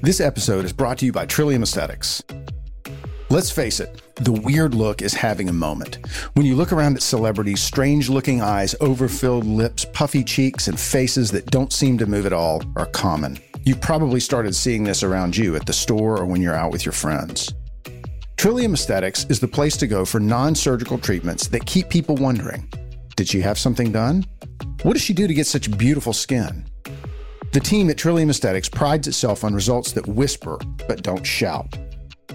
This episode is brought to you by Trillium Aesthetics. Let's face it, the weird look is having a moment. When you look around at celebrities, strange looking eyes, overfilled lips, puffy cheeks, and faces that don't seem to move at all are common. You've probably started seeing this around you at the store or when you're out with your friends. Trillium Aesthetics is the place to go for non surgical treatments that keep people wondering Did she have something done? What does she do to get such beautiful skin? The team at Trillium Aesthetics prides itself on results that whisper but don't shout.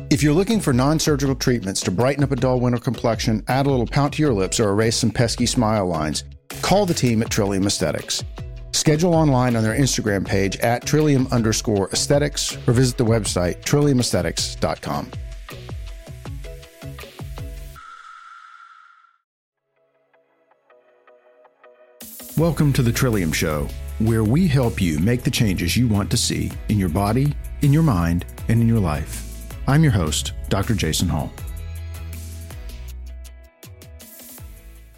If you're looking for non surgical treatments to brighten up a dull winter complexion, add a little pout to your lips, or erase some pesky smile lines, call the team at Trillium Aesthetics. Schedule online on their Instagram page at trillium underscore aesthetics or visit the website trilliumaesthetics.com. Welcome to the Trillium Show, where we help you make the changes you want to see in your body, in your mind, and in your life. I'm your host, Dr. Jason Hall.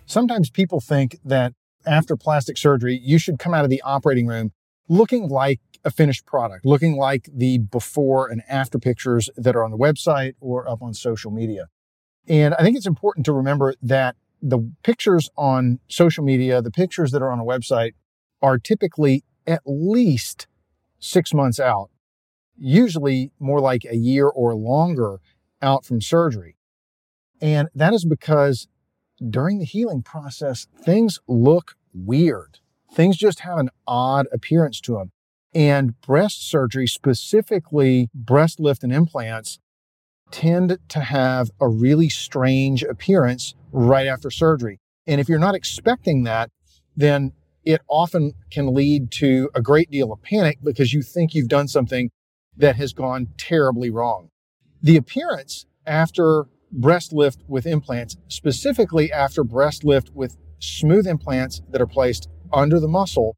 Sometimes people think that after plastic surgery, you should come out of the operating room looking like a finished product, looking like the before and after pictures that are on the website or up on social media. And I think it's important to remember that the pictures on social media, the pictures that are on a website are typically at least six months out, usually more like a year or longer out from surgery. And that is because during the healing process, things look weird. Things just have an odd appearance to them. And breast surgery, specifically breast lift and implants, tend to have a really strange appearance right after surgery. And if you're not expecting that, then it often can lead to a great deal of panic because you think you've done something that has gone terribly wrong. The appearance after breast lift with implants, specifically after breast lift with smooth implants that are placed under the muscle,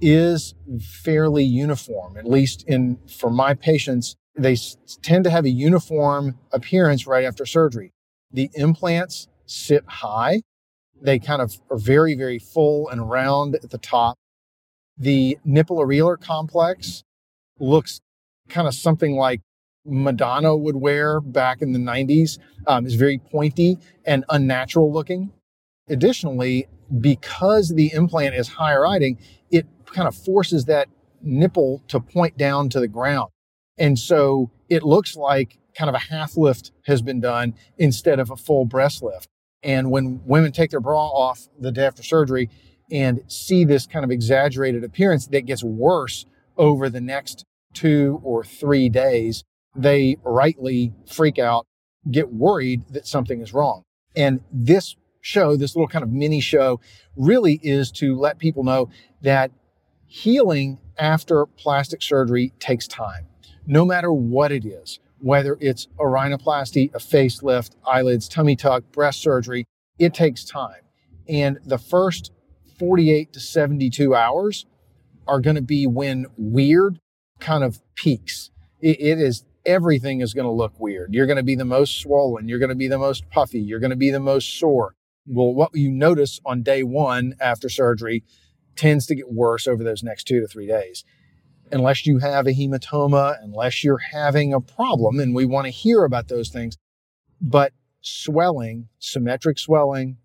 is fairly uniform. At least in for my patients, they tend to have a uniform appearance right after surgery. The implants sit high. They kind of are very, very full and round at the top. The nipple areolar complex looks kind of something like Madonna would wear back in the 90s um, is very pointy and unnatural looking. Additionally, because the implant is high riding, it kind of forces that nipple to point down to the ground. And so it looks like kind of a half lift has been done instead of a full breast lift. And when women take their bra off the day after surgery and see this kind of exaggerated appearance that gets worse over the next two or three days, they rightly freak out, get worried that something is wrong. And this show, this little kind of mini show, really is to let people know that healing after plastic surgery takes time, no matter what it is, whether it's a rhinoplasty, a facelift, eyelids, tummy tuck, breast surgery, it takes time. And the first 48 to 72 hours are going to be when weird kind of peaks. it, it is everything is going to look weird. You're going to be the most swollen. You're going to be the most puffy. You're going to be the most sore. Well, what you notice on day one after surgery tends to get worse over those next two to three days. Unless you have a hematoma, unless you're having a problem, and we want to hear about those things. But swelling, symmetric swelling,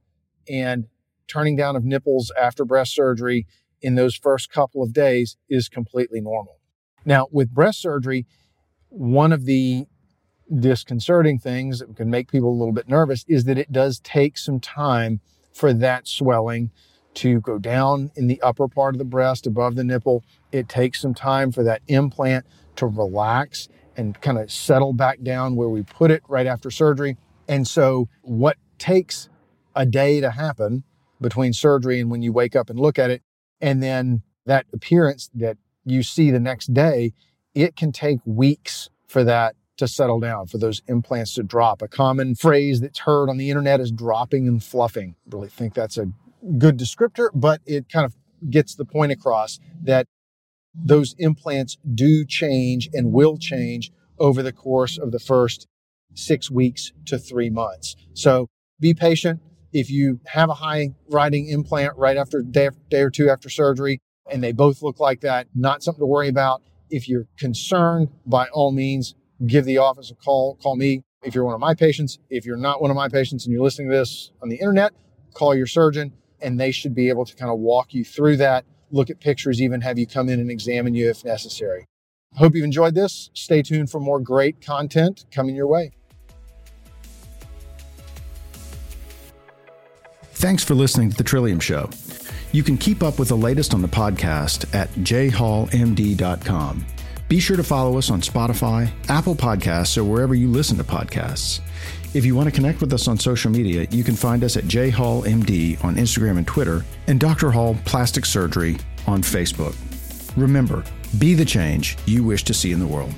and turning down of nipples after breast surgery in those first couple of days is completely normal. Now, with breast surgery, one of the disconcerting things that can make people a little bit nervous is that it does take some time for that swelling to go down in the upper part of the breast above the nipple. It takes some time for that implant to relax and kind of settle back down where we put it right after surgery. And so, what takes a day to happen between surgery and when you wake up and look at it, and then that appearance that you see the next day, it can take weeks for that to settle down, for those implants to drop. A common phrase that's heard on the internet is dropping and fluffing. Really think that's a good descriptor, but it kind of gets the point across that those implants do change and will change over the course of the first six weeks to three months. So be patient. If you have a high riding implant right after day, day or two after surgery, and they both look like that, not something to worry about. If you're concerned, by all means, give the office a call. Call me if you're one of my patients. If you're not one of my patients and you're listening to this on the internet, call your surgeon and they should be able to kind of walk you through that, look at pictures, even have you come in and examine you if necessary. Hope you've enjoyed this. Stay tuned for more great content coming your way. Thanks for listening to The Trillium Show. You can keep up with the latest on the podcast at jhallmd.com. Be sure to follow us on Spotify, Apple Podcasts, or wherever you listen to podcasts. If you want to connect with us on social media, you can find us at jhallmd on Instagram and Twitter, and Dr. Hall Plastic Surgery on Facebook. Remember, be the change you wish to see in the world.